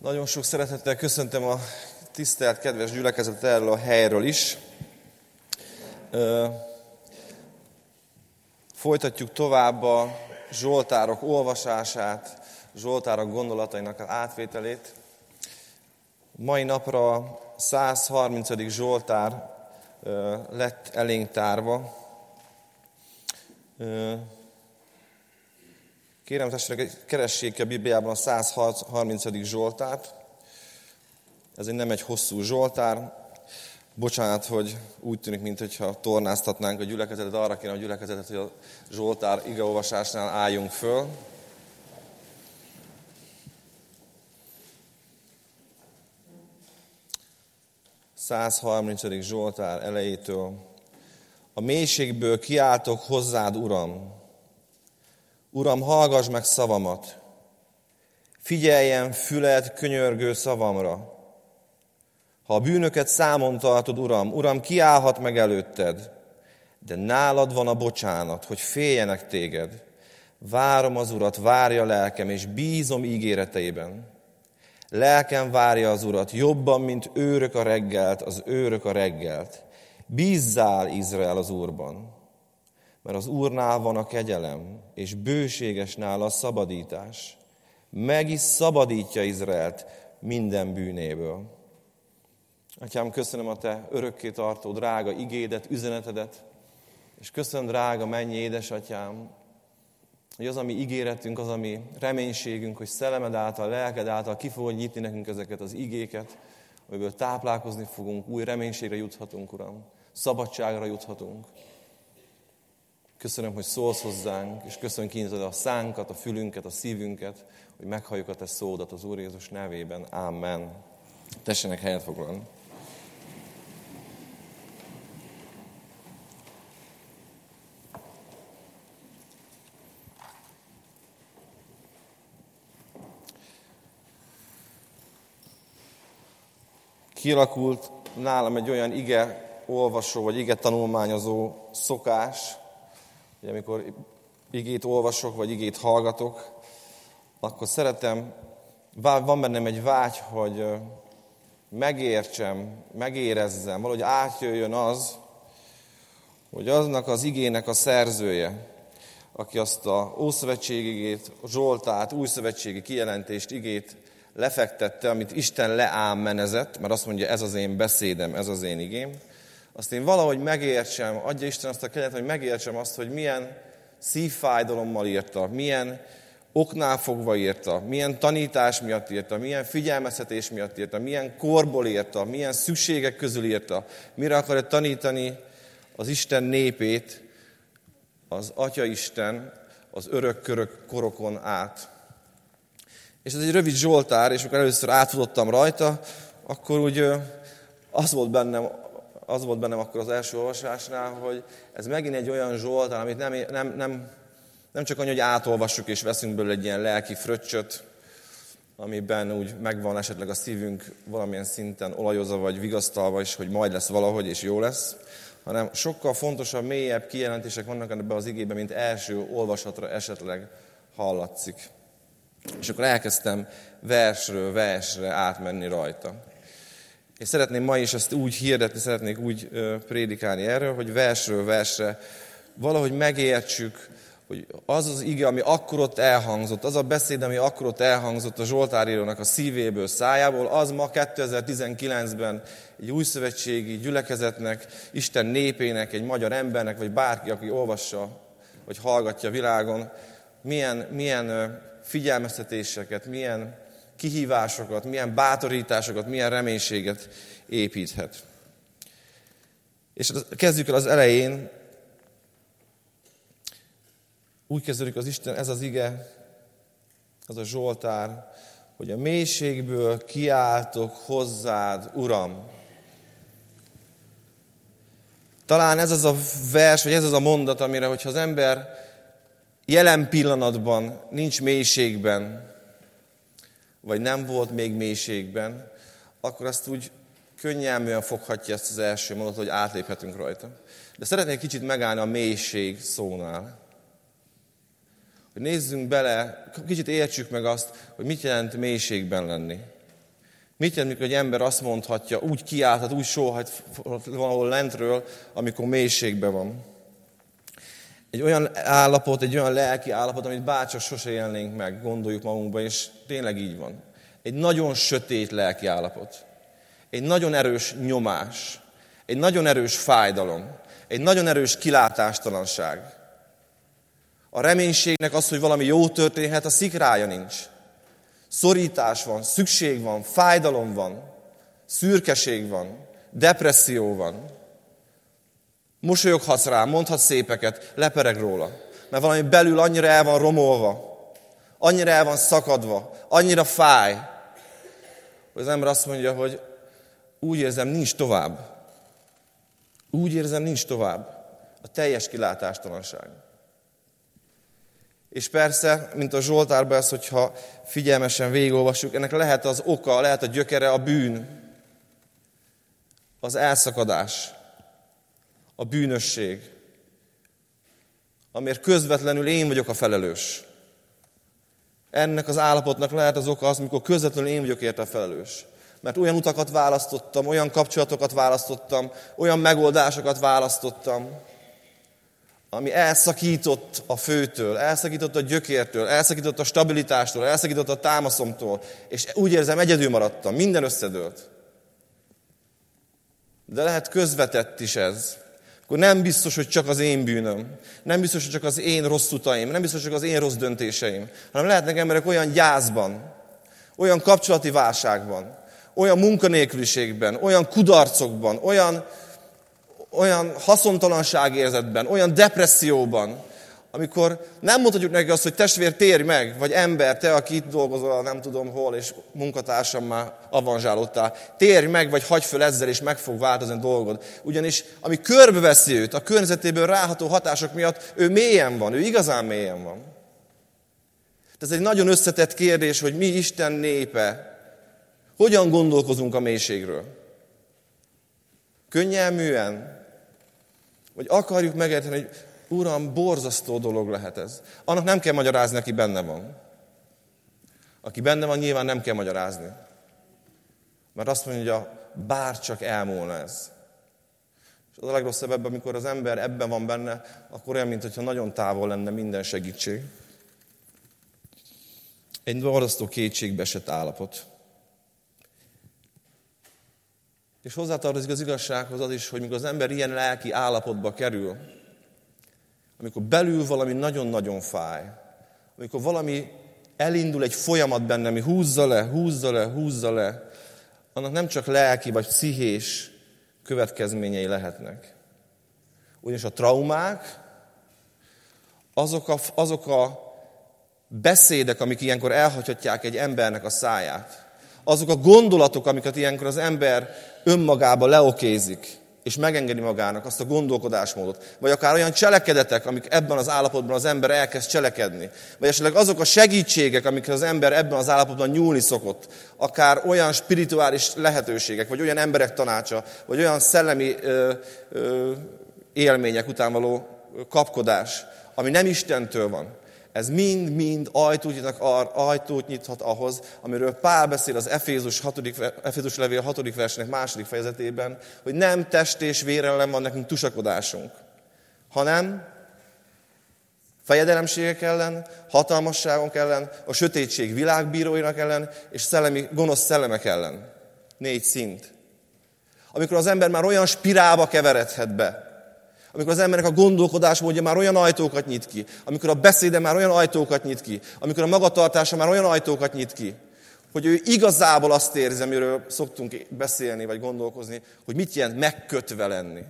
Nagyon sok szeretettel köszöntöm a tisztelt, kedves gyülekezet erről a helyről is. Folytatjuk tovább a Zsoltárok olvasását, Zsoltárok gondolatainak átvételét. Mai napra 130. Zsoltár lett elénk tárva. Kérem testvérek, keressék ki a Bibliában a 130. Zsoltárt. Ez egy nem egy hosszú Zsoltár. Bocsánat, hogy úgy tűnik, mintha tornáztatnánk a gyülekezetet. Arra kéne a gyülekezetet, hogy a Zsoltár igeolvasásnál álljunk föl. ...130. Zsoltár elejétől. A mélységből kiáltok hozzád, Uram, Uram, hallgass meg szavamat, figyeljen füled könyörgő szavamra. Ha a bűnöket számon tartod, Uram, Uram, kiállhat meg előtted, de nálad van a bocsánat, hogy féljenek téged. Várom az Urat, várja lelkem, és bízom ígéreteiben. Lelkem várja az Urat, jobban, mint őrök a reggelt, az őrök a reggelt. Bízzál, Izrael, az Úrban mert az Úrnál van a kegyelem, és bőséges nála a szabadítás. Meg is szabadítja Izraelt minden bűnéből. Atyám, köszönöm a Te örökké tartó, drága igédet, üzenetedet, és köszönöm, drága mennyi édesatyám, hogy az, ami ígéretünk, az, ami reménységünk, hogy szellemed által, lelked által ki fogod nyitni nekünk ezeket az igéket, amiből táplálkozni fogunk, új reménységre juthatunk, Uram, szabadságra juthatunk. Köszönöm, hogy szólsz hozzánk, és köszönöm, kinyitod a szánkat, a fülünket, a szívünket, hogy meghalljuk a te szódat az Úr Jézus nevében. Amen. Tessenek helyet foglalni. Kialakult nálam egy olyan ige olvasó, vagy ige tanulmányozó szokás, hogy amikor igét olvasok, vagy igét hallgatok, akkor szeretem, van bennem egy vágy, hogy megértsem, megérezzem, valahogy átjöjjön az, hogy aznak az igének a szerzője, aki azt a Ószövetségi igét, Zsoltát, Újszövetségi kijelentést, igét lefektette, amit Isten leámmenezett, mert azt mondja, ez az én beszédem, ez az én igém, azt én valahogy megértsem, adja Isten azt a kegyet, hogy megértsem azt, hogy milyen szívfájdalommal írta, milyen oknál fogva írta, milyen tanítás miatt írta, milyen figyelmeztetés miatt írta, milyen korból írta, milyen szükségek közül írta, mire akarja tanítani az Isten népét, az Atya Isten az örök körök korokon át. És ez egy rövid Zsoltár, és amikor először átfutottam rajta, akkor úgy az volt bennem az volt bennem akkor az első olvasásnál, hogy ez megint egy olyan Zsoltán, amit nem, nem, nem, nem csak annyi, hogy átolvassuk és veszünk belőle egy ilyen lelki fröccsöt, amiben úgy megvan esetleg a szívünk valamilyen szinten olajozva vagy vigasztalva is, hogy majd lesz valahogy és jó lesz, hanem sokkal fontosabb, mélyebb kijelentések vannak ebben az igében, mint első olvasatra esetleg hallatszik. És akkor elkezdtem versről versre átmenni rajta. És szeretném ma is ezt úgy hirdetni, szeretnék úgy prédikálni erről, hogy versről versre valahogy megértsük, hogy az az ige, ami akkor ott elhangzott, az a beszéd, ami akkor ott elhangzott a Zsoltárírónak a szívéből, szájából, az ma 2019-ben egy új szövetségi gyülekezetnek, Isten népének, egy magyar embernek, vagy bárki, aki olvassa, vagy hallgatja a világon, milyen, milyen figyelmeztetéseket, milyen kihívásokat, milyen bátorításokat, milyen reménységet építhet. És kezdjük el az elején, úgy kezdődik az Isten, ez az ige, az a Zsoltár, hogy a mélységből kiáltok hozzád, Uram. Talán ez az a vers, vagy ez az a mondat, amire, hogyha az ember jelen pillanatban nincs mélységben, vagy nem volt még mélységben, akkor azt úgy könnyelműen foghatja ezt az első mondatot, hogy átléphetünk rajta. De szeretnék kicsit megállni a mélység szónál. Hogy nézzünk bele, kicsit értsük meg azt, hogy mit jelent mélységben lenni. Mit jelent, amikor egy ember azt mondhatja, úgy kiálthat, úgy sóhat valahol lentről, amikor mélységben van? Egy olyan állapot, egy olyan lelki állapot, amit bárcsak sose élnénk meg, gondoljuk magunkba, és tényleg így van. Egy nagyon sötét lelki állapot. Egy nagyon erős nyomás. Egy nagyon erős fájdalom. Egy nagyon erős kilátástalanság. A reménységnek az, hogy valami jó történhet, a szikrája nincs. Szorítás van, szükség van, fájdalom van, szürkeség van, depresszió van. Mosolyoghatsz rá, mondhatsz szépeket, lepereg róla. Mert valami belül annyira el van romolva, annyira el van szakadva, annyira fáj, hogy az ember azt mondja, hogy úgy érzem, nincs tovább. Úgy érzem, nincs tovább. A teljes kilátástalanság. És persze, mint a Zsoltárban ez, hogyha figyelmesen végigolvassuk, ennek lehet az oka, lehet a gyökere a bűn, az elszakadás, a bűnösség, amiért közvetlenül én vagyok a felelős. Ennek az állapotnak lehet az oka az, amikor közvetlenül én vagyok érte a felelős. Mert olyan utakat választottam, olyan kapcsolatokat választottam, olyan megoldásokat választottam, ami elszakított a főtől, elszakított a gyökértől, elszakított a stabilitástól, elszakított a támaszomtól, és úgy érzem, egyedül maradtam, minden összedőlt. De lehet közvetett is ez. Akkor nem biztos, hogy csak az én bűnöm, nem biztos, hogy csak az én rossz utaim, nem biztos, hogy csak az én rossz döntéseim, hanem lehetnek emberek olyan gyászban, olyan kapcsolati válságban, olyan munkanélküliségben, olyan kudarcokban, olyan olyan haszontalanságérzetben, olyan depresszióban, amikor nem mondhatjuk neki azt, hogy testvér, térj meg, vagy ember, te, aki itt dolgozol, nem tudom hol, és munkatársam már avanzsálódtál, térj meg, vagy hagyj föl ezzel, és meg fog változni a dolgod. Ugyanis, ami körbeveszi őt, a környezetéből ráható hatások miatt, ő mélyen van, ő igazán mélyen van. Ez egy nagyon összetett kérdés, hogy mi Isten népe, hogyan gondolkozunk a mélységről. Könnyelműen, vagy akarjuk megérteni, hogy Uram, borzasztó dolog lehet ez. Annak nem kell magyarázni, aki benne van. Aki benne van, nyilván nem kell magyarázni. Mert azt mondja, bár csak elmúlna ez. És az a legrosszabb ebben, amikor az ember ebben van benne, akkor olyan, mintha nagyon távol lenne minden segítség. Egy borzasztó kétségbe esett állapot. És hozzátartozik az igazsághoz az is, hogy mikor az ember ilyen lelki állapotba kerül, amikor belül valami nagyon-nagyon fáj, amikor valami elindul egy folyamat benne, ami húzza le, húzza le, húzza le, annak nem csak lelki vagy pszichés következményei lehetnek. Ugyanis a traumák, azok a, azok a beszédek, amik ilyenkor elhagyhatják egy embernek a száját, azok a gondolatok, amiket ilyenkor az ember önmagába leokézik, és megengedi magának azt a gondolkodásmódot, vagy akár olyan cselekedetek, amik ebben az állapotban az ember elkezd cselekedni, vagy esetleg azok a segítségek, amikre az ember ebben az állapotban nyúlni szokott, akár olyan spirituális lehetőségek, vagy olyan emberek tanácsa, vagy olyan szellemi ö, ö, élmények után való kapkodás, ami nem Istentől van, ez mind-mind ajtót, nyitnak, ajtót nyithat ahhoz, amiről Pál beszél az Efézus, 6, Efézus levél 6. versenek második fejezetében, hogy nem test és vérelem van nekünk tusakodásunk, hanem fejedelemségek ellen, hatalmasságok ellen, a sötétség világbíróinak ellen, és szellemi, gonosz szellemek ellen. Négy szint. Amikor az ember már olyan spirálba keveredhet be, amikor az embernek a gondolkodásmódja már olyan ajtókat nyit ki, amikor a beszéde már olyan ajtókat nyit ki, amikor a magatartása már olyan ajtókat nyit ki, hogy ő igazából azt érzi, amiről szoktunk beszélni vagy gondolkozni, hogy mit jelent megkötve lenni.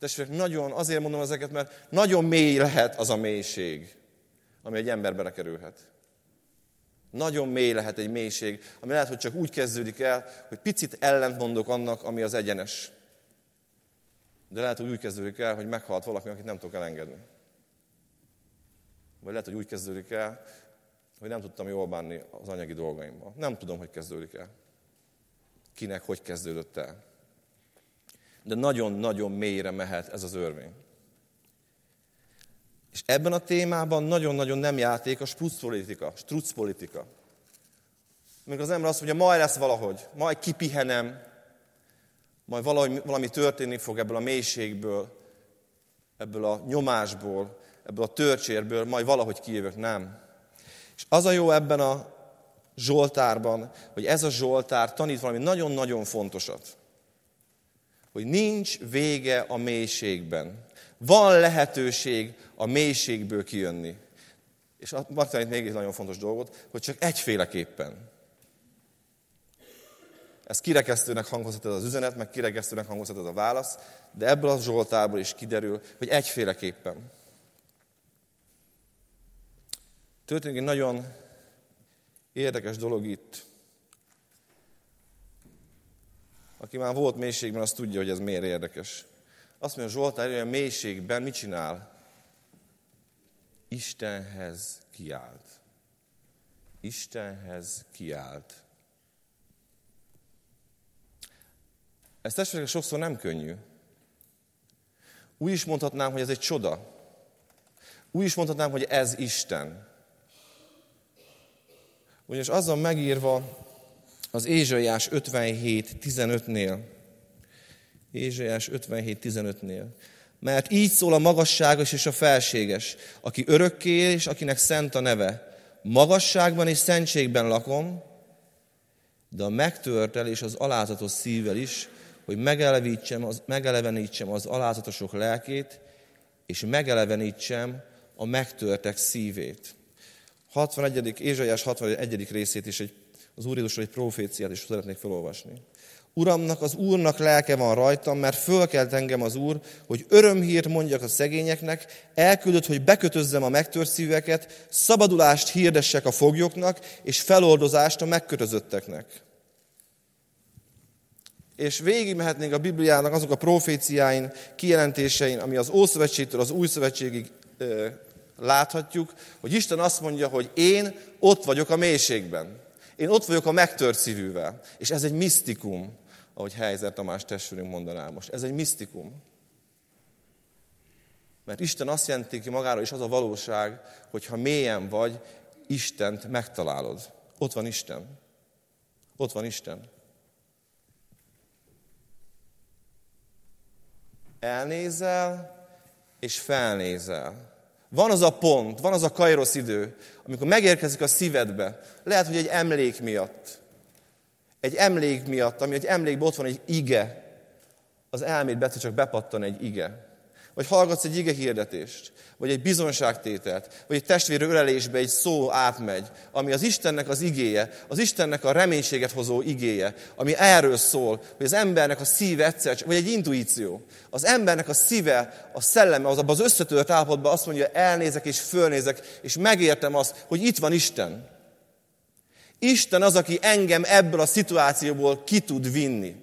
Testvérek, nagyon, azért mondom ezeket, mert nagyon mély lehet az a mélység, ami egy ember belekerülhet. Nagyon mély lehet egy mélység, ami lehet, hogy csak úgy kezdődik el, hogy picit ellentmondok annak, ami az egyenes. De lehet, hogy úgy kezdődik el, hogy meghalt valaki, akit nem tudok elengedni. Vagy lehet, hogy úgy kezdődik el, hogy nem tudtam jól bánni az anyagi dolgaimmal. Nem tudom, hogy kezdődik el. Kinek hogy kezdődött el. De nagyon-nagyon mélyre mehet ez az örvény. És ebben a témában nagyon-nagyon nem játék a strucpolitika. strucpolitika. amikor az ember azt mondja, majd lesz valahogy, majd kipihenem, majd valahogy, valami történni fog ebből a mélységből, ebből a nyomásból, ebből a törcsérből, majd valahogy kijövök. Nem. És az a jó ebben a Zsoltárban, hogy ez a Zsoltár tanít valami nagyon-nagyon fontosat. Hogy nincs vége a mélységben. Van lehetőség a mélységből kijönni. És megtanít még egy nagyon fontos dolgot, hogy csak egyféleképpen. Ez kirekesztőnek hangozhat ez az üzenet, meg kirekesztőnek hangozhat ez a válasz, de ebből a Zsoltárból is kiderül, hogy egyféleképpen. Történik egy nagyon érdekes dolog itt. Aki már volt mélységben, az tudja, hogy ez miért érdekes. Azt mondja Zsoltár, hogy a mélységben mit csinál? Istenhez kiált. Istenhez kiált. Ez testvérek sokszor nem könnyű. Úgy is mondhatnám, hogy ez egy csoda. Úgy is mondhatnám, hogy ez Isten. Ugyanis azon megírva az Ézsaiás 57.15-nél, Ézsaiás 57.15-nél, mert így szól a magasságos és a felséges, aki örökké és akinek szent a neve. Magasságban és szentségben lakom, de a megtörtel és az alázatos szívvel is, hogy megelevítsem az, megelevenítsem az alázatosok lelkét, és megelevenítsem a megtörtek szívét. 61. Ézsaiás 61. részét is egy, az Úr Jézusról egy proféciát is szeretnék felolvasni. Uramnak, az Úrnak lelke van rajtam, mert fölkelt engem az Úr, hogy örömhírt mondjak a szegényeknek, elküldött, hogy bekötözzem a megtört szíveket, szabadulást hirdessek a foglyoknak, és feloldozást a megkötözötteknek és végigmehetnénk a Bibliának azok a proféciáin, kijelentésein, ami az Ószövetségtől az Új Szövetségig ö, láthatjuk, hogy Isten azt mondja, hogy én ott vagyok a mélységben. Én ott vagyok a megtört szívűvel. És ez egy misztikum, ahogy Helyzer Tamás testvérünk mondaná most. Ez egy misztikum. Mert Isten azt jelenti ki magáról, és az a valóság, hogy ha mélyen vagy, Istent megtalálod. Ott van Isten. Ott van Isten. Elnézel, és felnézel. Van az a pont, van az a kairosz idő, amikor megérkezik a szívedbe. Lehet, hogy egy emlék miatt. Egy emlék miatt, ami egy emlékben ott van egy ige. Az elmédbe csak bepattan egy ige vagy hallgatsz egy ige hirdetést, vagy egy bizonságtételt, vagy egy testvérő ölelésbe egy szó átmegy, ami az Istennek az igéje, az Istennek a reménységet hozó igéje, ami erről szól, hogy az embernek a szíve egyszer, vagy egy intuíció. Az embernek a szíve, a szelleme, az abban az összetört állapotban azt mondja, elnézek és fölnézek, és megértem azt, hogy itt van Isten. Isten az, aki engem ebből a szituációból ki tud vinni.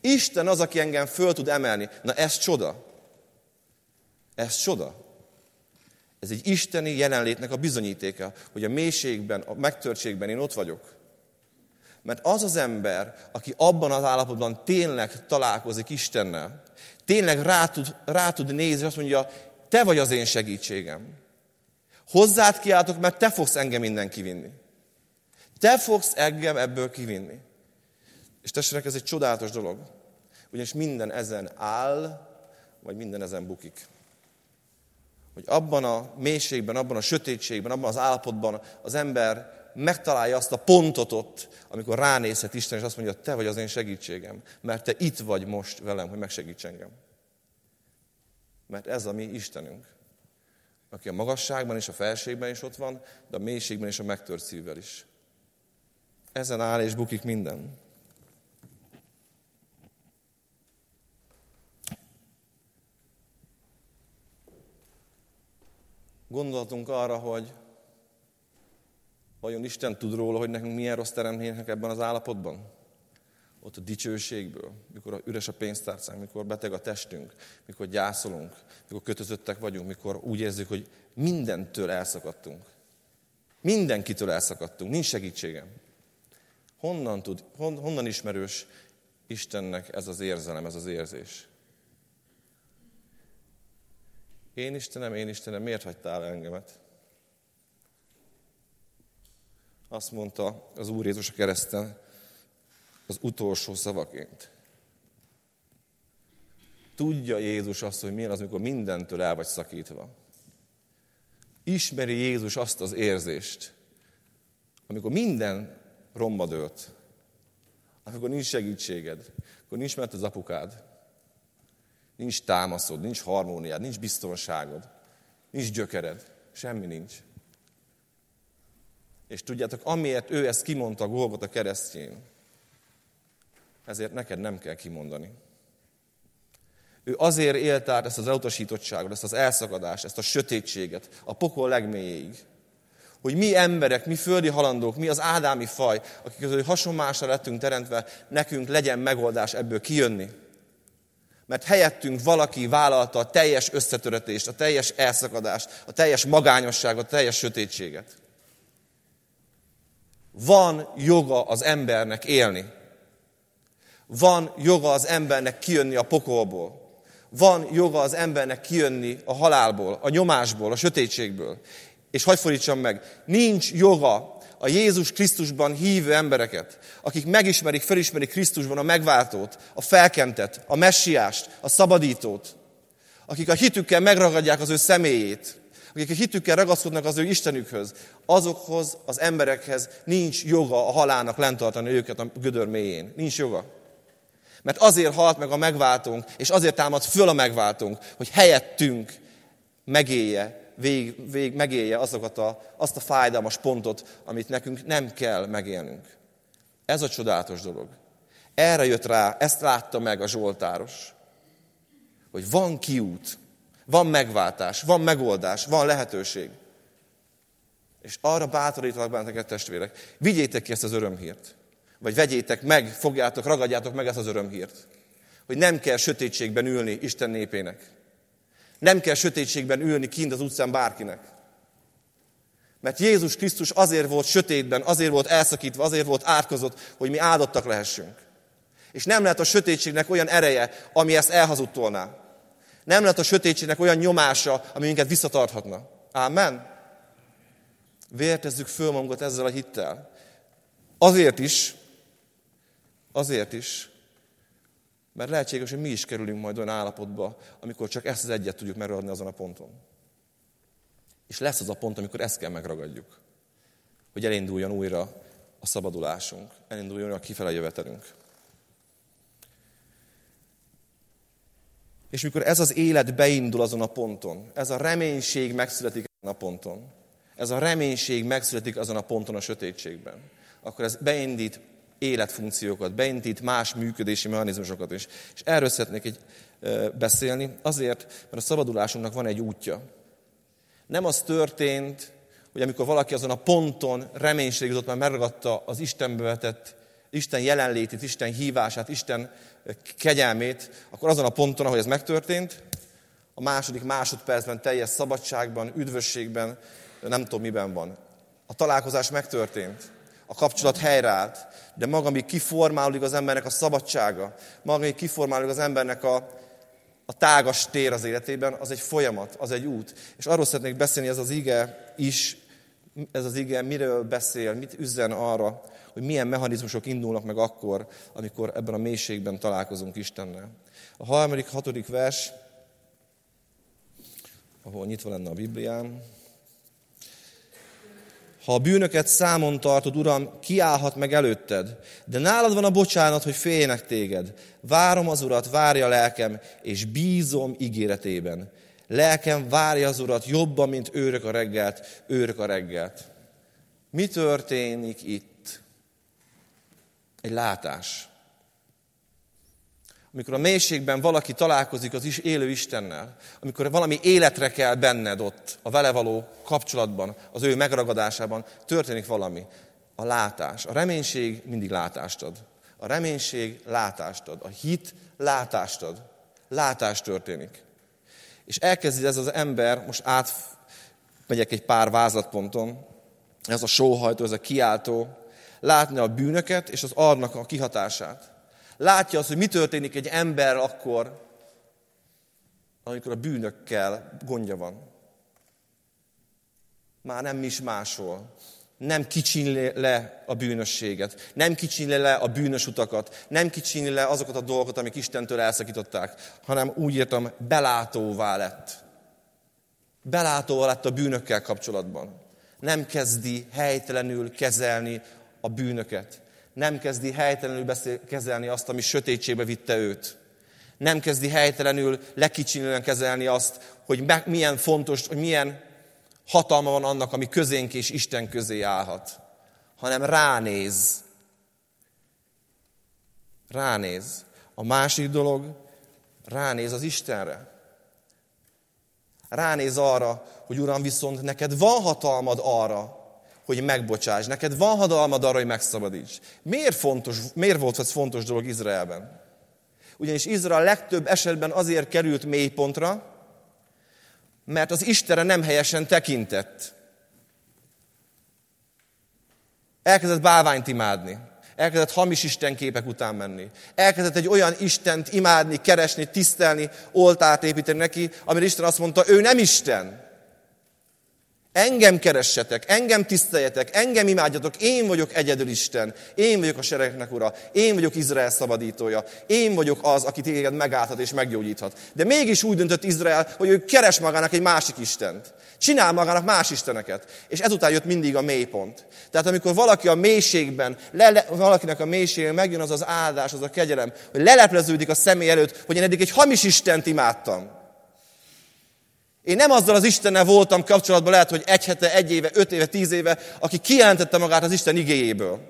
Isten az, aki engem föl tud emelni. Na ez csoda. Ez csoda. Ez egy isteni jelenlétnek a bizonyítéka, hogy a mélységben, a megtörtségben én ott vagyok. Mert az az ember, aki abban az állapotban tényleg találkozik Istennel, tényleg rá tud, rá tud nézni, és azt mondja, te vagy az én segítségem. Hozzád kiáltok, mert te fogsz engem innen kivinni. Te fogsz engem ebből kivinni. És tessenek, ez egy csodálatos dolog. Ugyanis minden ezen áll, vagy minden ezen bukik hogy abban a mélységben, abban a sötétségben, abban az állapotban az ember megtalálja azt a pontot ott, amikor ránézhet Isten, és azt mondja, te vagy az én segítségem, mert te itt vagy most velem, hogy megsegíts engem. Mert ez a mi Istenünk, aki a magasságban és a felségben is ott van, de a mélységben és a megtört szívvel is. Ezen áll és bukik minden. Gondoltunk arra, hogy vajon Isten tud róla, hogy nekünk milyen rossz teremtmények ebben az állapotban? Ott a dicsőségből, mikor üres a pénztárcánk, mikor beteg a testünk, mikor gyászolunk, mikor kötözöttek vagyunk, mikor úgy érzük, hogy mindentől elszakadtunk. Mindenkitől elszakadtunk, nincs segítségem. Honnan, tud, hon, honnan ismerős Istennek ez az érzelem, ez az érzés? Én Istenem, én Istenem, miért hagytál engemet? Azt mondta az Úr Jézus a kereszten az utolsó szavaként. Tudja Jézus azt, hogy milyen az, amikor mindentől el vagy szakítva. Ismeri Jézus azt az érzést, amikor minden romba dőlt, amikor nincs segítséged, akkor nincs mert az apukád, nincs támaszod, nincs harmóniád, nincs biztonságod, nincs gyökered, semmi nincs. És tudjátok, amiért ő ezt kimondta a a keresztjén, ezért neked nem kell kimondani. Ő azért élt át ezt az elutasítottságot, ezt az elszakadást, ezt a sötétséget, a pokol legmélyéig. Hogy mi emberek, mi földi halandók, mi az ádámi faj, akik közül hasonlásra lettünk teremtve, nekünk legyen megoldás ebből kijönni. Mert helyettünk valaki vállalta a teljes összetöretést, a teljes elszakadást, a teljes magányosságot, a teljes sötétséget. Van joga az embernek élni. Van joga az embernek kijönni a pokolból. Van joga az embernek kijönni a halálból, a nyomásból, a sötétségből. És hagyd fordítsam meg, nincs joga a Jézus Krisztusban hívő embereket, akik megismerik, felismerik Krisztusban a megváltót, a felkentet, a messiást, a szabadítót, akik a hitükkel megragadják az ő személyét, akik a hitükkel ragaszkodnak az ő Istenükhöz, azokhoz az emberekhez nincs joga a halálnak lentartani őket a gödör mélyén. Nincs joga. Mert azért halt meg a megváltunk, és azért támad föl a megváltunk, hogy helyettünk megélje, vég, vég, megélje azokat a, azt a fájdalmas pontot, amit nekünk nem kell megélnünk. Ez a csodálatos dolog. Erre jött rá, ezt látta meg a Zsoltáros, hogy van kiút, van megváltás, van megoldás, van lehetőség. És arra bátorítalak benneteket, testvérek, vigyétek ki ezt az örömhírt. Vagy vegyétek meg, fogjátok, ragadjátok meg ezt az örömhírt. Hogy nem kell sötétségben ülni Isten népének. Nem kell sötétségben ülni kint az utcán bárkinek. Mert Jézus Krisztus azért volt sötétben, azért volt elszakítva, azért volt átkozott, hogy mi áldottak lehessünk. És nem lehet a sötétségnek olyan ereje, ami ezt elhazudtolná. Nem lehet a sötétségnek olyan nyomása, ami minket visszatarthatna. Ámen? Vértezzük föl magunkat ezzel a hittel. Azért is, azért is, mert lehetséges, hogy mi is kerülünk majd olyan állapotba, amikor csak ezt az egyet tudjuk megragadni azon a ponton. És lesz az a pont, amikor ezt kell megragadjuk. Hogy elinduljon újra a szabadulásunk, elinduljon újra a kifele jövetelünk. És mikor ez az élet beindul azon a ponton, ez a reménység megszületik azon a ponton, ez a reménység megszületik azon a ponton a sötétségben, akkor ez beindít életfunkciókat, beindít más működési mechanizmusokat is. És erről szeretnék egy beszélni, azért, mert a szabadulásunknak van egy útja. Nem az történt, hogy amikor valaki azon a ponton reménység jutott, mert megragadta az Istenbe vetett, Isten jelenlétét, Isten hívását, Isten kegyelmét, akkor azon a ponton, ahogy ez megtörtént, a második másodpercben teljes szabadságban, üdvösségben, nem tudom miben van. A találkozás megtörtént a kapcsolat helyreállt, de maga, még kiformálódik az embernek a szabadsága, maga, még kiformálódik az embernek a, a tágas tér az életében, az egy folyamat, az egy út. És arról szeretnék beszélni, ez az ige is, ez az ige miről beszél, mit üzen arra, hogy milyen mechanizmusok indulnak meg akkor, amikor ebben a mélységben találkozunk Istennel. A harmadik, hatodik vers, ahol nyitva lenne a Bibliám, ha a bűnöket számon tartod, Uram, kiállhat meg előtted. De nálad van a bocsánat, hogy féljenek téged. Várom az Urat, várja a lelkem, és bízom ígéretében. Lelkem várja az Urat jobban, mint őrök a reggelt, őrök a reggelt. Mi történik itt? Egy látás amikor a mélységben valaki találkozik az is élő Istennel, amikor valami életre kell benned ott, a vele való kapcsolatban, az ő megragadásában, történik valami. A látás. A reménység mindig látást ad. A reménység látást ad. A hit látást ad. Látás történik. És elkezdi ez az ember, most átmegyek egy pár vázlatponton, ez a sóhajtó, ez a kiáltó, látni a bűnöket és az arnak a kihatását. Látja azt, hogy mi történik egy ember akkor, amikor a bűnökkel gondja van. Már nem is máshol. nem kicsínli le a bűnösséget, nem kicsínli le a bűnös utakat, nem kicsínli le azokat a dolgokat, amik Istentől elszakították, hanem úgy írtam, belátóvá lett. Belátóvá lett a bűnökkel kapcsolatban. Nem kezdi helytelenül kezelni a bűnöket. Nem kezdi helytelenül beszél, kezelni azt, ami sötétségbe vitte őt. Nem kezdi helytelenül lekicsinően kezelni azt, hogy milyen fontos, hogy milyen hatalma van annak, ami közénk és Isten közé állhat, hanem ránéz. Ránéz. A másik dolog, ránéz az Istenre. Ránéz arra, hogy Uram, viszont neked van hatalmad arra, hogy megbocsáss. Neked van hatalmad arra, hogy megszabadíts. Miért, fontos, miért volt ez fontos dolog Izraelben? Ugyanis Izrael legtöbb esetben azért került mélypontra, mert az Istenre nem helyesen tekintett. Elkezdett bálványt imádni. Elkezdett hamis istenképek után menni. Elkezdett egy olyan Istent imádni, keresni, tisztelni, oltárt építeni neki, amire Isten azt mondta, ő nem Isten. Engem keressetek, engem tiszteljetek, engem imádjatok, én vagyok egyedül Isten, én vagyok a seregnek ura, én vagyok Izrael szabadítója, én vagyok az, aki téged megállhat és meggyógyíthat. De mégis úgy döntött Izrael, hogy ő keres magának egy másik Istent. Csinál magának más isteneket. És ezután jött mindig a mélypont. Tehát amikor valaki a mélységben, le, valakinek a mélységben megjön az az áldás, az a kegyelem, hogy lelepleződik a személy előtt, hogy én eddig egy hamis Istent imádtam. Én nem azzal az Istennel voltam kapcsolatban, lehet, hogy egy hete, egy éve, öt éve, tíz éve, aki kijelentette magát az Isten igéjéből.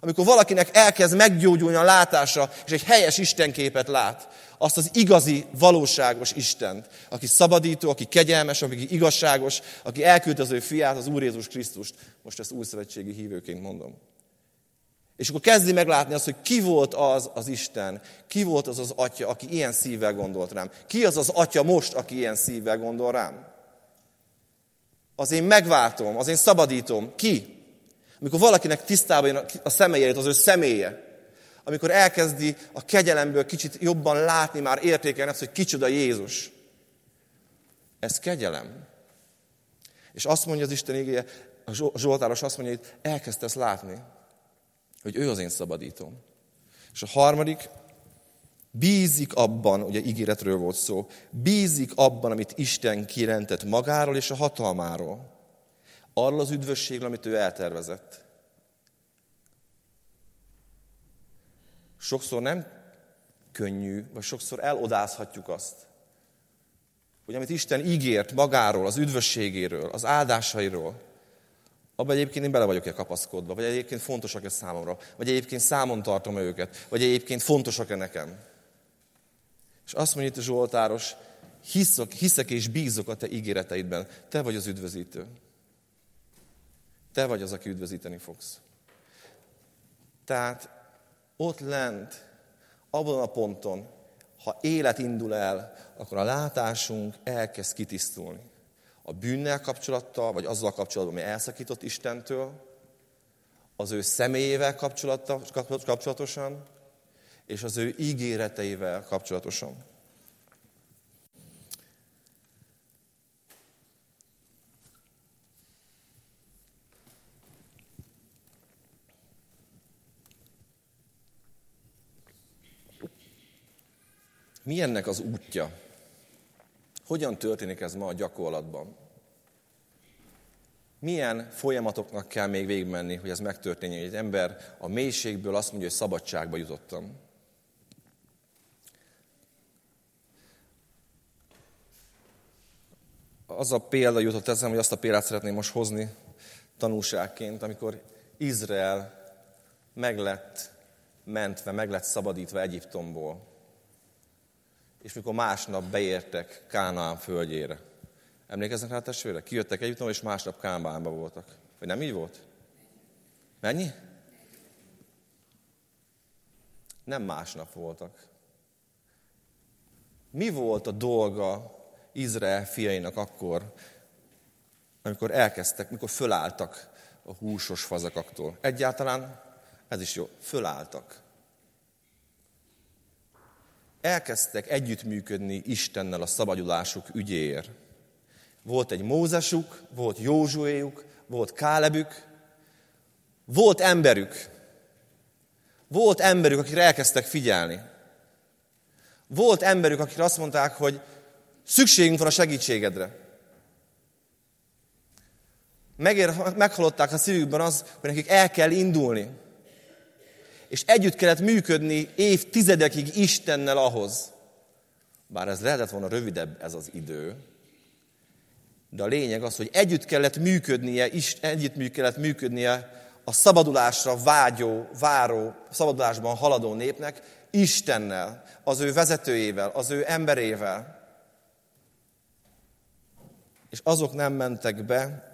Amikor valakinek elkezd meggyógyulni a látása, és egy helyes Istenképet lát, azt az igazi, valóságos Istent, aki szabadító, aki kegyelmes, aki igazságos, aki elküldte az ő fiát, az Úr Jézus Krisztust. Most ezt újszövetségi hívőként mondom. És akkor kezdi meglátni azt, hogy ki volt az az Isten, ki volt az az Atya, aki ilyen szívvel gondolt rám. Ki az az Atya most, aki ilyen szívvel gondol rám? Az én megváltom, az én szabadítom. Ki? Amikor valakinek tisztában jön a személyét, az ő személye. Amikor elkezdi a kegyelemből kicsit jobban látni, már értékelni azt, hogy kicsoda Jézus. Ez kegyelem. És azt mondja az Isten igéje, a Zsoltáros azt mondja, hogy elkezdte ezt látni hogy ő az én szabadítom. És a harmadik, bízik abban, ugye ígéretről volt szó, bízik abban, amit Isten kirentett magáról és a hatalmáról. Arról az üdvösségről, amit ő eltervezett. Sokszor nem könnyű, vagy sokszor elodázhatjuk azt, hogy amit Isten ígért magáról, az üdvösségéről, az áldásairól, abban egyébként én bele vagyok-e kapaszkodva, vagy egyébként fontosak-e számomra, vagy egyébként számon tartom-e őket, vagy egyébként fontosak-e nekem. És azt mondja itt a Zsoltáros, hiszok, hiszek és bízok a te ígéreteidben. Te vagy az üdvözítő. Te vagy az, aki üdvözíteni fogsz. Tehát ott lent, abban a ponton, ha élet indul el, akkor a látásunk elkezd kitisztulni a bűnnel kapcsolattal, vagy azzal kapcsolatban, ami elszakított Istentől, az ő személyével kapcsolatosan, és az ő ígéreteivel kapcsolatosan. Mi ennek az útja? Hogyan történik ez ma a gyakorlatban? Milyen folyamatoknak kell még végigmenni, hogy ez megtörténjen, hogy egy ember a mélységből azt mondja, hogy szabadságba jutottam. Az a példa jutott eszem, hogy azt a példát szeretném most hozni tanulságként, amikor Izrael meglett mentve, meglett szabadítva Egyiptomból és mikor másnap beértek Kánaán földjére. Emlékeznek rá a testvérek? Kijöttek Egyiptomba, és másnap Kánaánba voltak. Vagy nem így volt? Mennyi? Nem másnap voltak. Mi volt a dolga Izrael fiainak akkor, amikor elkezdtek, mikor fölálltak a húsos fazakaktól? Egyáltalán ez is jó, fölálltak elkezdtek együttműködni Istennel a szabadulásuk ügyéért. Volt egy Mózesuk, volt Józsuéjuk, volt Kálebük, volt emberük. Volt emberük, akik elkezdtek figyelni. Volt emberük, akik azt mondták, hogy szükségünk van a segítségedre. Megér, meghallották a szívükben az, hogy nekik el kell indulni. És együtt kellett működni évtizedekig Istennel ahhoz. Bár ez lehetett volna rövidebb ez az idő, de a lényeg az, hogy együtt kellett működnie, együtt kellett működnie a szabadulásra vágyó, váró, szabadulásban haladó népnek Istennel, az ő vezetőjével, az ő emberével. És azok nem mentek be,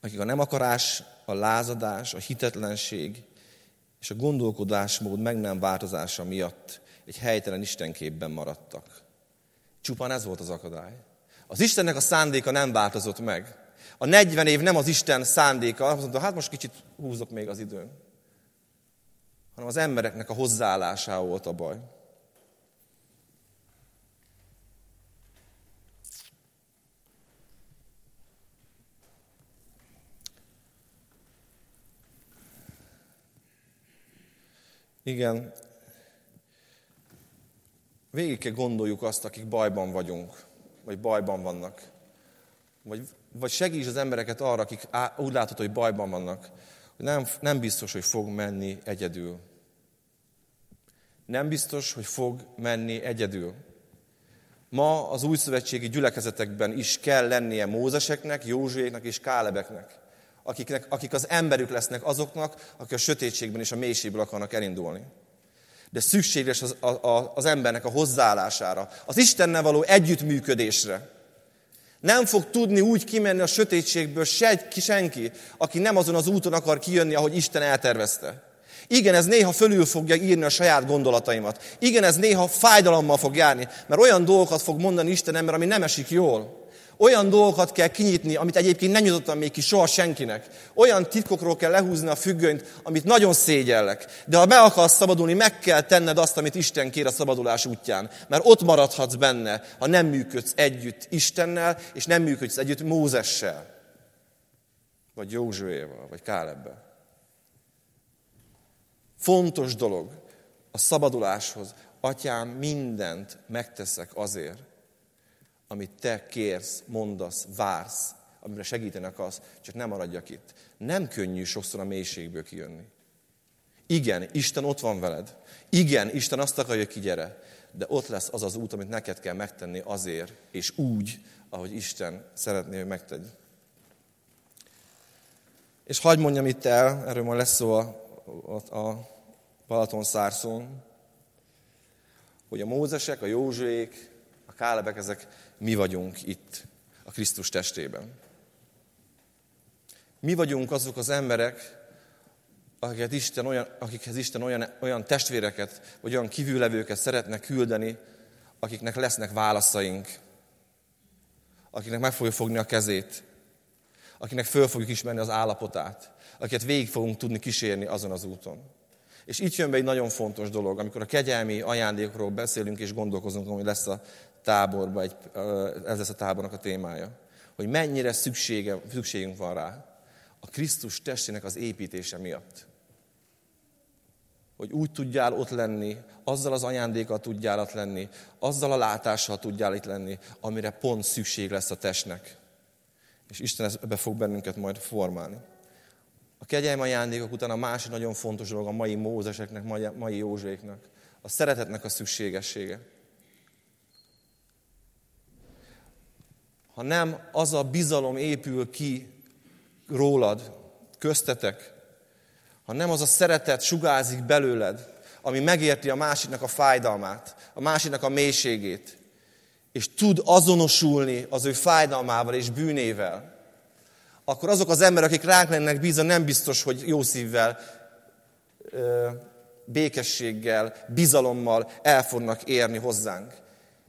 akik a nem akarás, a lázadás, a hitetlenség és a gondolkodásmód meg nem változása miatt egy helytelen istenképben maradtak. Csupán ez volt az akadály. Az Istennek a szándéka nem változott meg. A 40 év nem az Isten szándéka, azt mondta, hát most kicsit húzok még az időn. Hanem az embereknek a hozzáállásával volt a baj. Igen, végig kell gondoljuk azt, akik bajban vagyunk, vagy bajban vannak. Vagy, vagy segíts az embereket arra, akik á, úgy látod, hogy bajban vannak, hogy nem, nem biztos, hogy fog menni egyedül. Nem biztos, hogy fog menni egyedül. Ma az új szövetségi gyülekezetekben is kell lennie Mózeseknek, Józsuéknak és Kálebeknek, akiknek, akik az emberük lesznek azoknak, akik a sötétségben és a mélységből akarnak elindulni. De szükséges az, a, a, az embernek a hozzáállására, az Istennel való együttműködésre. Nem fog tudni úgy kimenni a sötétségből se, senki, aki nem azon az úton akar kijönni, ahogy Isten eltervezte. Igen, ez néha fölül fogja írni a saját gondolataimat. Igen, ez néha fájdalommal fog járni, mert olyan dolgokat fog mondani Isten ember, ami nem esik jól. Olyan dolgokat kell kinyitni, amit egyébként nem nyitottam még ki soha senkinek. Olyan titkokról kell lehúzni a függönyt, amit nagyon szégyellek. De ha be akarsz szabadulni, meg kell tenned azt, amit Isten kér a szabadulás útján. Mert ott maradhatsz benne, ha nem működsz együtt Istennel, és nem működsz együtt Mózessel. Vagy Józsuéval, vagy Kálebbel. Fontos dolog a szabaduláshoz. Atyám, mindent megteszek azért, amit te kérsz, mondasz, vársz, amire segíteni akarsz, csak nem maradjak itt. Nem könnyű sokszor a mélységből kijönni. Igen, Isten ott van veled. Igen, Isten azt akarja, hogy gyere. De ott lesz az az út, amit neked kell megtenni azért, és úgy, ahogy Isten szeretné, hogy megtegy. És hagyd mondjam itt el, erről majd lesz szó a, a, a Balaton szárszón, hogy a Mózesek, a Józsuék, a Kálebek, ezek mi vagyunk itt a Krisztus testében. Mi vagyunk azok az emberek, akiket Isten olyan, akikhez Isten olyan, olyan testvéreket, vagy olyan kívüllevőket szeretne küldeni, akiknek lesznek válaszaink, akiknek meg fogjuk fogni a kezét, akinek föl fogjuk ismerni az állapotát, akiket végig fogunk tudni kísérni azon az úton. És itt jön be egy nagyon fontos dolog, amikor a kegyelmi ajándékról beszélünk és gondolkozunk, hogy lesz a táborba, egy, ez lesz a tábornak a témája. Hogy mennyire szüksége, szükségünk van rá. A Krisztus testének az építése miatt. Hogy úgy tudjál ott lenni, azzal az ajándékkal tudjál ott lenni, azzal a látással tudjál itt lenni, amire pont szükség lesz a testnek. És Isten ebbe fog bennünket majd formálni. A kegyelmi ajándékok után a másik nagyon fontos dolog a mai Mózeseknek, mai Józséknak, a szeretetnek a szükségessége. Ha nem az a bizalom épül ki rólad, köztetek, ha nem az a szeretet sugázik belőled, ami megérti a másiknak a fájdalmát, a másiknak a mélységét, és tud azonosulni az ő fájdalmával és bűnével, akkor azok az emberek, akik ránk lennek bízva, nem biztos, hogy jó szívvel, békességgel, bizalommal el fognak érni hozzánk.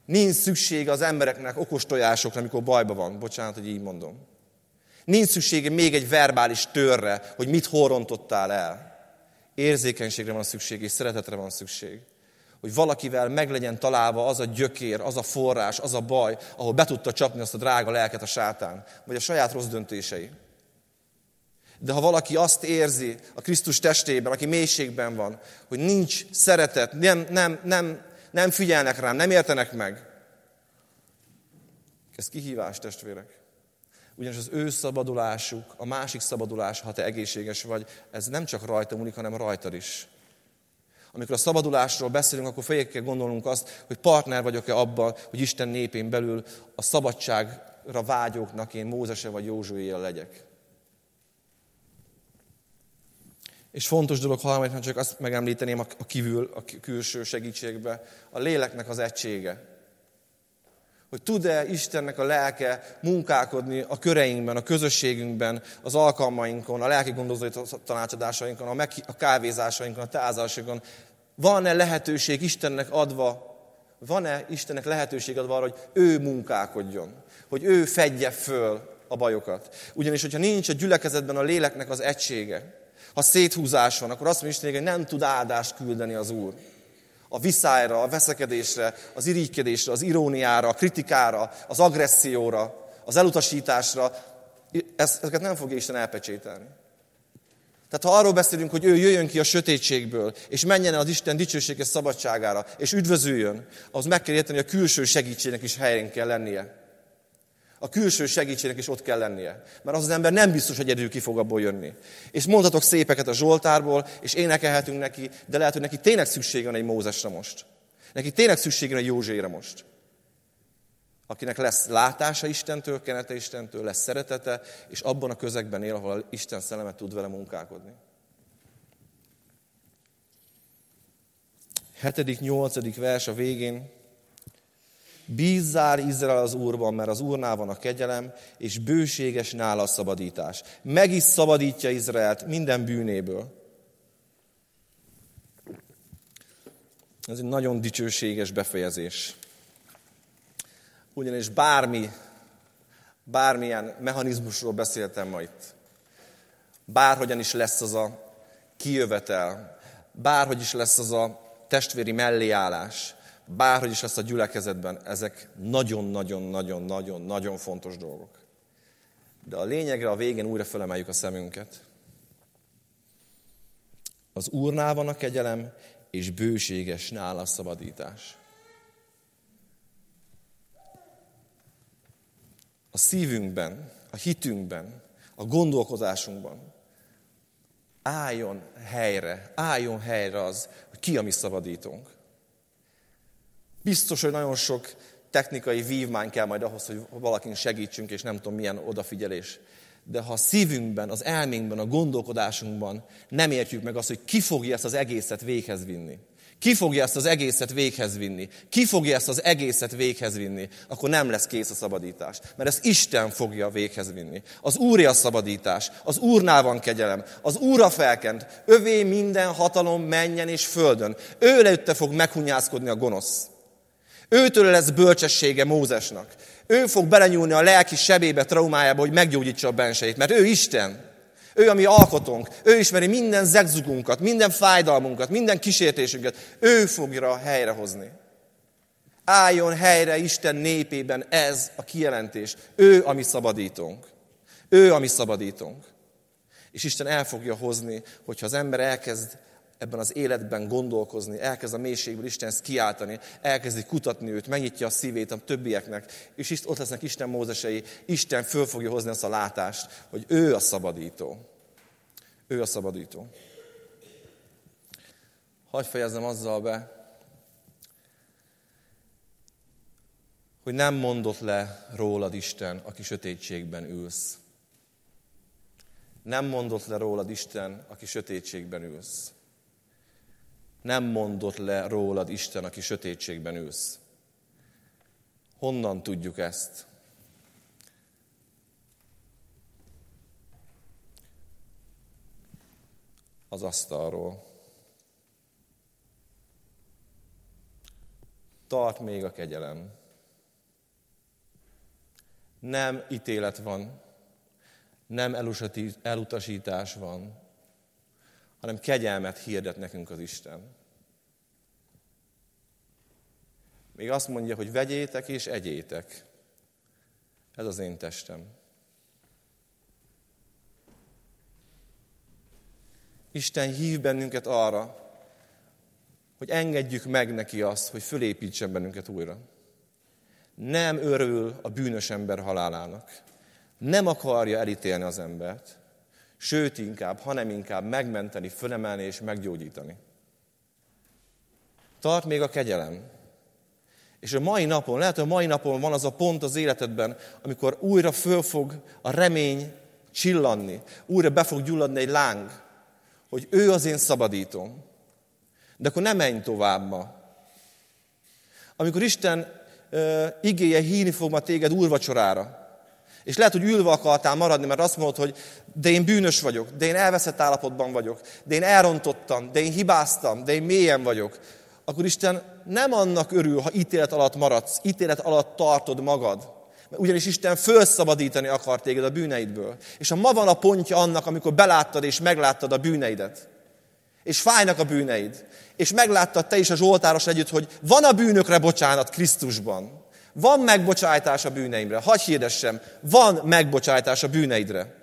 Nincs szüksége az embereknek okos tojásokra, amikor bajba van. Bocsánat, hogy így mondom. Nincs szüksége még egy verbális törre, hogy mit horrontottál el. Érzékenységre van szükség, és szeretetre van szükség. Hogy valakivel meg legyen találva az a gyökér, az a forrás, az a baj, ahol be tudta csapni azt a drága lelket a sátán, vagy a saját rossz döntései. De ha valaki azt érzi a Krisztus testében, aki mélységben van, hogy nincs szeretet, nem, nem, nem, nem figyelnek rám, nem értenek meg, ez kihívás, testvérek. Ugyanis az ő szabadulásuk, a másik szabadulás, ha te egészséges vagy, ez nem csak rajta múlik, hanem rajtad is. Amikor a szabadulásról beszélünk, akkor fejéig kell gondolnunk azt, hogy partner vagyok-e abban, hogy Isten népén belül a szabadságra vágyóknak én Mózese vagy Józsuéjel legyek. És fontos dolog harmadiknak csak azt megemlíteném a kívül, a külső segítségbe, a léleknek az egysége hogy tud-e Istennek a lelke munkálkodni a köreinkben, a közösségünkben, az alkalmainkon, a lelki gondozói tanácsadásainkon, a, meg, a kávézásainkon, a tázásainkon. Van-e lehetőség Istennek adva, van-e Istennek lehetőség adva arra, hogy ő munkálkodjon, hogy ő fedje föl a bajokat. Ugyanis, hogyha nincs a gyülekezetben a léleknek az egysége, ha széthúzás van, akkor azt mondja Isten, hogy nem tud áldást küldeni az Úr. A viszályra, a veszekedésre, az irigykedésre, az iróniára, a kritikára, az agresszióra, az elutasításra, ezeket nem fogja Isten elpecsételni. Tehát ha arról beszélünk, hogy ő jöjjön ki a sötétségből, és menjen el az Isten dicsőséges szabadságára, és üdvözüljön, az meg kell érteni, hogy a külső segítségnek is helyén kell lennie a külső segítségnek is ott kell lennie. Mert az az ember nem biztos, hogy egyedül ki fog abból jönni. És mondhatok szépeket a Zsoltárból, és énekelhetünk neki, de lehet, hogy neki tényleg szüksége van egy Mózesre most. Neki tényleg szüksége van egy Józsére most. Akinek lesz látása Istentől, kenete Istentől, lesz szeretete, és abban a közegben él, ahol Isten szellemet tud vele munkálkodni. Hetedik, nyolcadik vers a végén Bízzár Izrael az Úrban, mert az Úrnál van a kegyelem, és bőséges nála a szabadítás. Meg is szabadítja Izraelt minden bűnéből. Ez egy nagyon dicsőséges befejezés. Ugyanis bármi, bármilyen mechanizmusról beszéltem ma itt, bárhogyan is lesz az a kijövetel, bárhogy is lesz az a testvéri melléállás, bárhogy is lesz a gyülekezetben, ezek nagyon-nagyon-nagyon-nagyon-nagyon fontos dolgok. De a lényegre a végén újra felemeljük a szemünket. Az Úrnál van a kegyelem, és bőséges nála a szabadítás. A szívünkben, a hitünkben, a gondolkodásunkban álljon helyre, álljon helyre az, ki a mi szabadítónk. Biztos, hogy nagyon sok technikai vívmány kell majd ahhoz, hogy valakin segítsünk, és nem tudom milyen odafigyelés. De ha a szívünkben, az elménkben, a gondolkodásunkban nem értjük meg azt, hogy ki fogja ezt az egészet véghez vinni, ki fogja ezt az egészet véghez vinni, ki fogja ezt az egészet véghez vinni, akkor nem lesz kész a szabadítás. Mert ezt Isten fogja véghez vinni. Az Úrja a szabadítás, az Úrnál van kegyelem, az Úra felkent, övé minden hatalom menjen és földön. Ő előtte fog meghunyászkodni a gonosz. Őtől lesz bölcsessége Mózesnak. Ő fog belenyúlni a lelki sebébe, traumájába, hogy meggyógyítsa a benseit, mert ő Isten. Ő a mi alkotónk. Ő ismeri minden zegzugunkat, minden fájdalmunkat, minden kísértésünket. Ő fogja helyrehozni. Álljon helyre Isten népében ez a kijelentés. Ő a mi szabadítónk. Ő a mi szabadítónk. És Isten el fogja hozni, hogyha az ember elkezd ebben az életben gondolkozni, elkezd a mélységből Istenhez kiáltani, elkezdi kutatni őt, megnyitja a szívét a többieknek, és ott lesznek Isten mózesei, Isten föl fogja hozni azt a látást, hogy ő a szabadító. Ő a szabadító. Hagy fejezzem azzal be, hogy nem mondott le rólad Isten, aki sötétségben ülsz. Nem mondott le rólad Isten, aki sötétségben ülsz nem mondott le rólad Isten, aki sötétségben ülsz. Honnan tudjuk ezt? Az asztalról. Tart még a kegyelem. Nem ítélet van, nem elutasítás van, hanem kegyelmet hirdet nekünk az Isten. Még azt mondja, hogy vegyétek és egyétek. Ez az én testem. Isten hív bennünket arra, hogy engedjük meg neki azt, hogy fölépítsen bennünket újra. Nem örül a bűnös ember halálának. Nem akarja elítélni az embert, sőt inkább, hanem inkább megmenteni, fölemelni és meggyógyítani. Tart még a kegyelem. És a mai napon, lehet, hogy a mai napon van az a pont az életedben, amikor újra föl fog a remény csillanni, újra be fog gyulladni egy láng, hogy ő az én szabadítom. De akkor nem menj tovább ma. Amikor Isten uh, igéje híni fog ma téged úrvacsorára, és lehet, hogy ülve akartál maradni, mert azt mondod, hogy de én bűnös vagyok, de én elveszett állapotban vagyok, de én elrontottam, de én hibáztam, de én mélyen vagyok, akkor Isten nem annak örül, ha ítélet alatt maradsz, ítélet alatt tartod magad. Ugyanis Isten felszabadítani akar téged a bűneidből. És a ma van a pontja annak, amikor beláttad és megláttad a bűneidet. És fájnak a bűneid. És megláttad te is a Zsoltáros együtt, hogy van a bűnökre bocsánat Krisztusban. Van megbocsájtás a bűneimre. Hagy hirdessem, van megbocsájtás a bűneidre.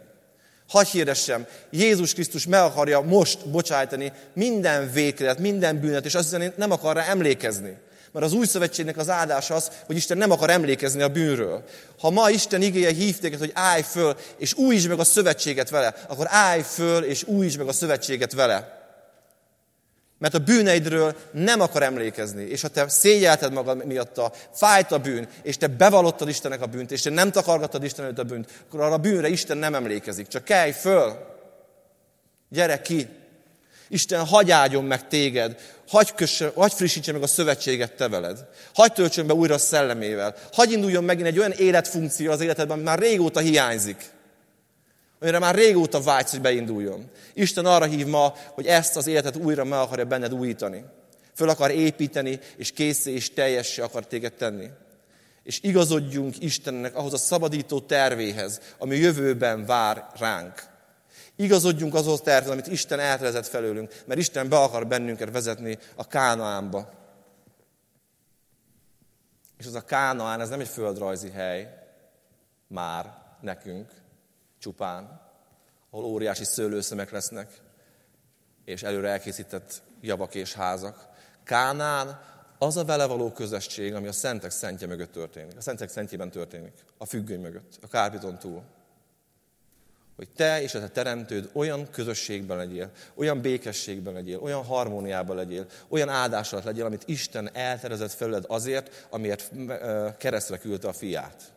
Hagy hirdessem, Jézus Krisztus meg akarja most bocsájtani minden vékret, minden bűnet, és azt hiszem, nem akar rá emlékezni. Mert az új szövetségnek az áldása az, hogy Isten nem akar emlékezni a bűnről. Ha ma Isten igéje hív téged, hogy állj föl, és újítsd meg a szövetséget vele, akkor állj föl, és újítsd meg a szövetséget vele. Mert a bűneidről nem akar emlékezni. És ha te szégyelted magad miatta, fájt a bűn, és te bevallottad Istennek a bűnt, és te nem takargattad Isten előtt a bűnt, akkor arra a bűnre Isten nem emlékezik. Csak kelj föl! Gyere ki! Isten hagyágyon meg téged, hagy, kösse, hagy frissítse meg a szövetséget te veled. Hagy töltsön be újra a szellemével. Hagy induljon megint egy olyan életfunkció az életedben, ami már régóta hiányzik amire már régóta vágysz, hogy beinduljon. Isten arra hív ma, hogy ezt az életet újra meg akarja benned újítani. Föl akar építeni, és készé és teljessé akar téged tenni. És igazodjunk Istennek ahhoz a szabadító tervéhez, ami jövőben vár ránk. Igazodjunk azhoz a tervhez, amit Isten eltervezett felőlünk, mert Isten be akar bennünket vezetni a Kánaánba. És az a Kánaán, ez nem egy földrajzi hely, már nekünk, csupán, ahol óriási szőlőszemek lesznek, és előre elkészített javak és házak. Kánán az a vele való közösség, ami a szentek szentje mögött történik. A szentek szentjében történik. A függöny mögött, a kárpiton túl. Hogy te és a te teremtőd olyan közösségben legyél, olyan békességben legyél, olyan harmóniában legyél, olyan áldás legyél, amit Isten elterezett felőled azért, amiért keresztre küldte a fiát.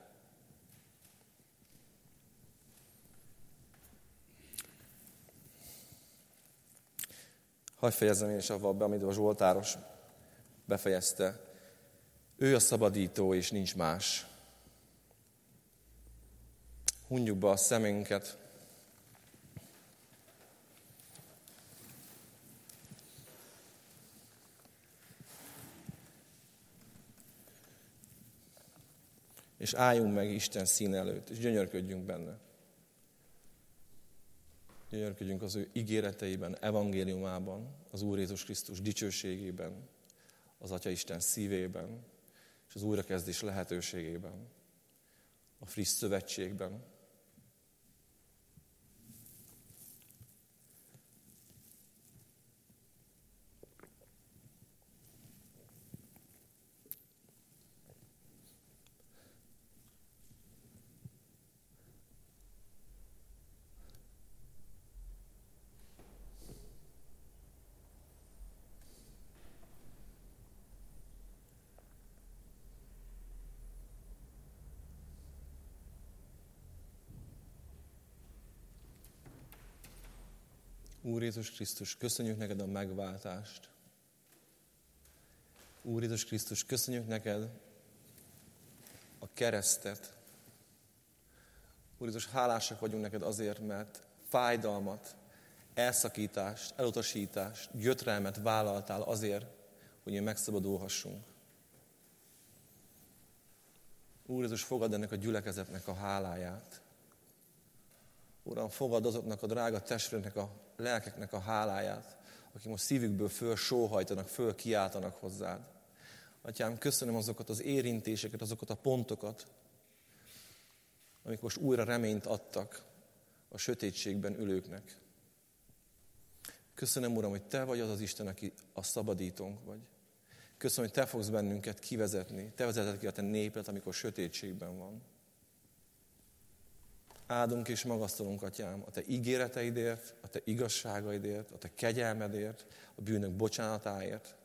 Hagy fejezzem én is avval be, amit a Zsoltáros befejezte. Ő a szabadító, és nincs más. Hunjuk be a szemünket. És álljunk meg Isten szín előtt, és gyönyörködjünk benne. Gyönyörködjünk az ő ígéreteiben, evangéliumában, az Úr Jézus Krisztus dicsőségében, az Atya Isten szívében, és az újrakezdés lehetőségében, a friss szövetségben, Úr Jézus Krisztus, köszönjük neked a megváltást. Úr Jézus Krisztus, köszönjük neked a keresztet. Úr Jézus, hálásak vagyunk neked azért, mert fájdalmat, elszakítást, elutasítást, gyötrelmet vállaltál azért, hogy mi megszabadulhassunk. Úr Jézus, fogad ennek a gyülekezetnek a háláját. Uram, fogad azoknak a drága testvérnek a lelkeknek a háláját, akik most szívükből föl sóhajtanak, föl kiáltanak hozzád. Atyám, köszönöm azokat az érintéseket, azokat a pontokat, amik most újra reményt adtak a sötétségben ülőknek. Köszönöm, Uram, hogy Te vagy az az Isten, aki a szabadítónk vagy. Köszönöm, hogy Te fogsz bennünket kivezetni. Te vezeted ki a Te népet, amikor sötétségben van. Áldunk és magasztalunk, Atyám, a Te ígéreteidért, a Te igazságaidért, a Te kegyelmedért, a bűnök bocsánatáért.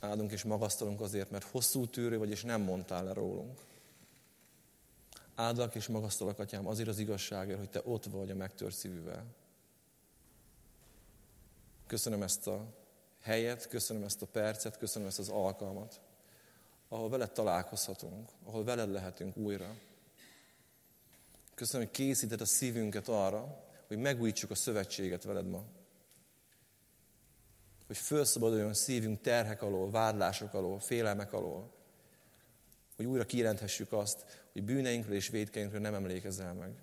Áldunk és magasztalunk azért, mert hosszú tűrő vagy, és nem mondtál le rólunk. Áldlak és magasztalak, Atyám, azért az igazságért, hogy Te ott vagy a megtört szívűvel. Köszönöm ezt a helyet, köszönöm ezt a percet, köszönöm ezt az alkalmat, ahol veled találkozhatunk, ahol veled lehetünk újra. Köszönöm, hogy készíted a szívünket arra, hogy megújítsuk a szövetséget veled ma. Hogy felszabaduljon szívünk terhek alól, vádlások alól, félelmek alól. Hogy újra kijelenthessük azt, hogy bűneinkről és védkeinkről nem emlékezel meg.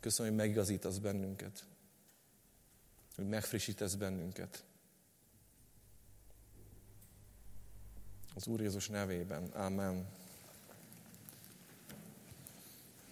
Köszönöm, hogy megigazítasz bennünket hogy megfrissítesz bennünket. Az Úr Jézus nevében. Amen.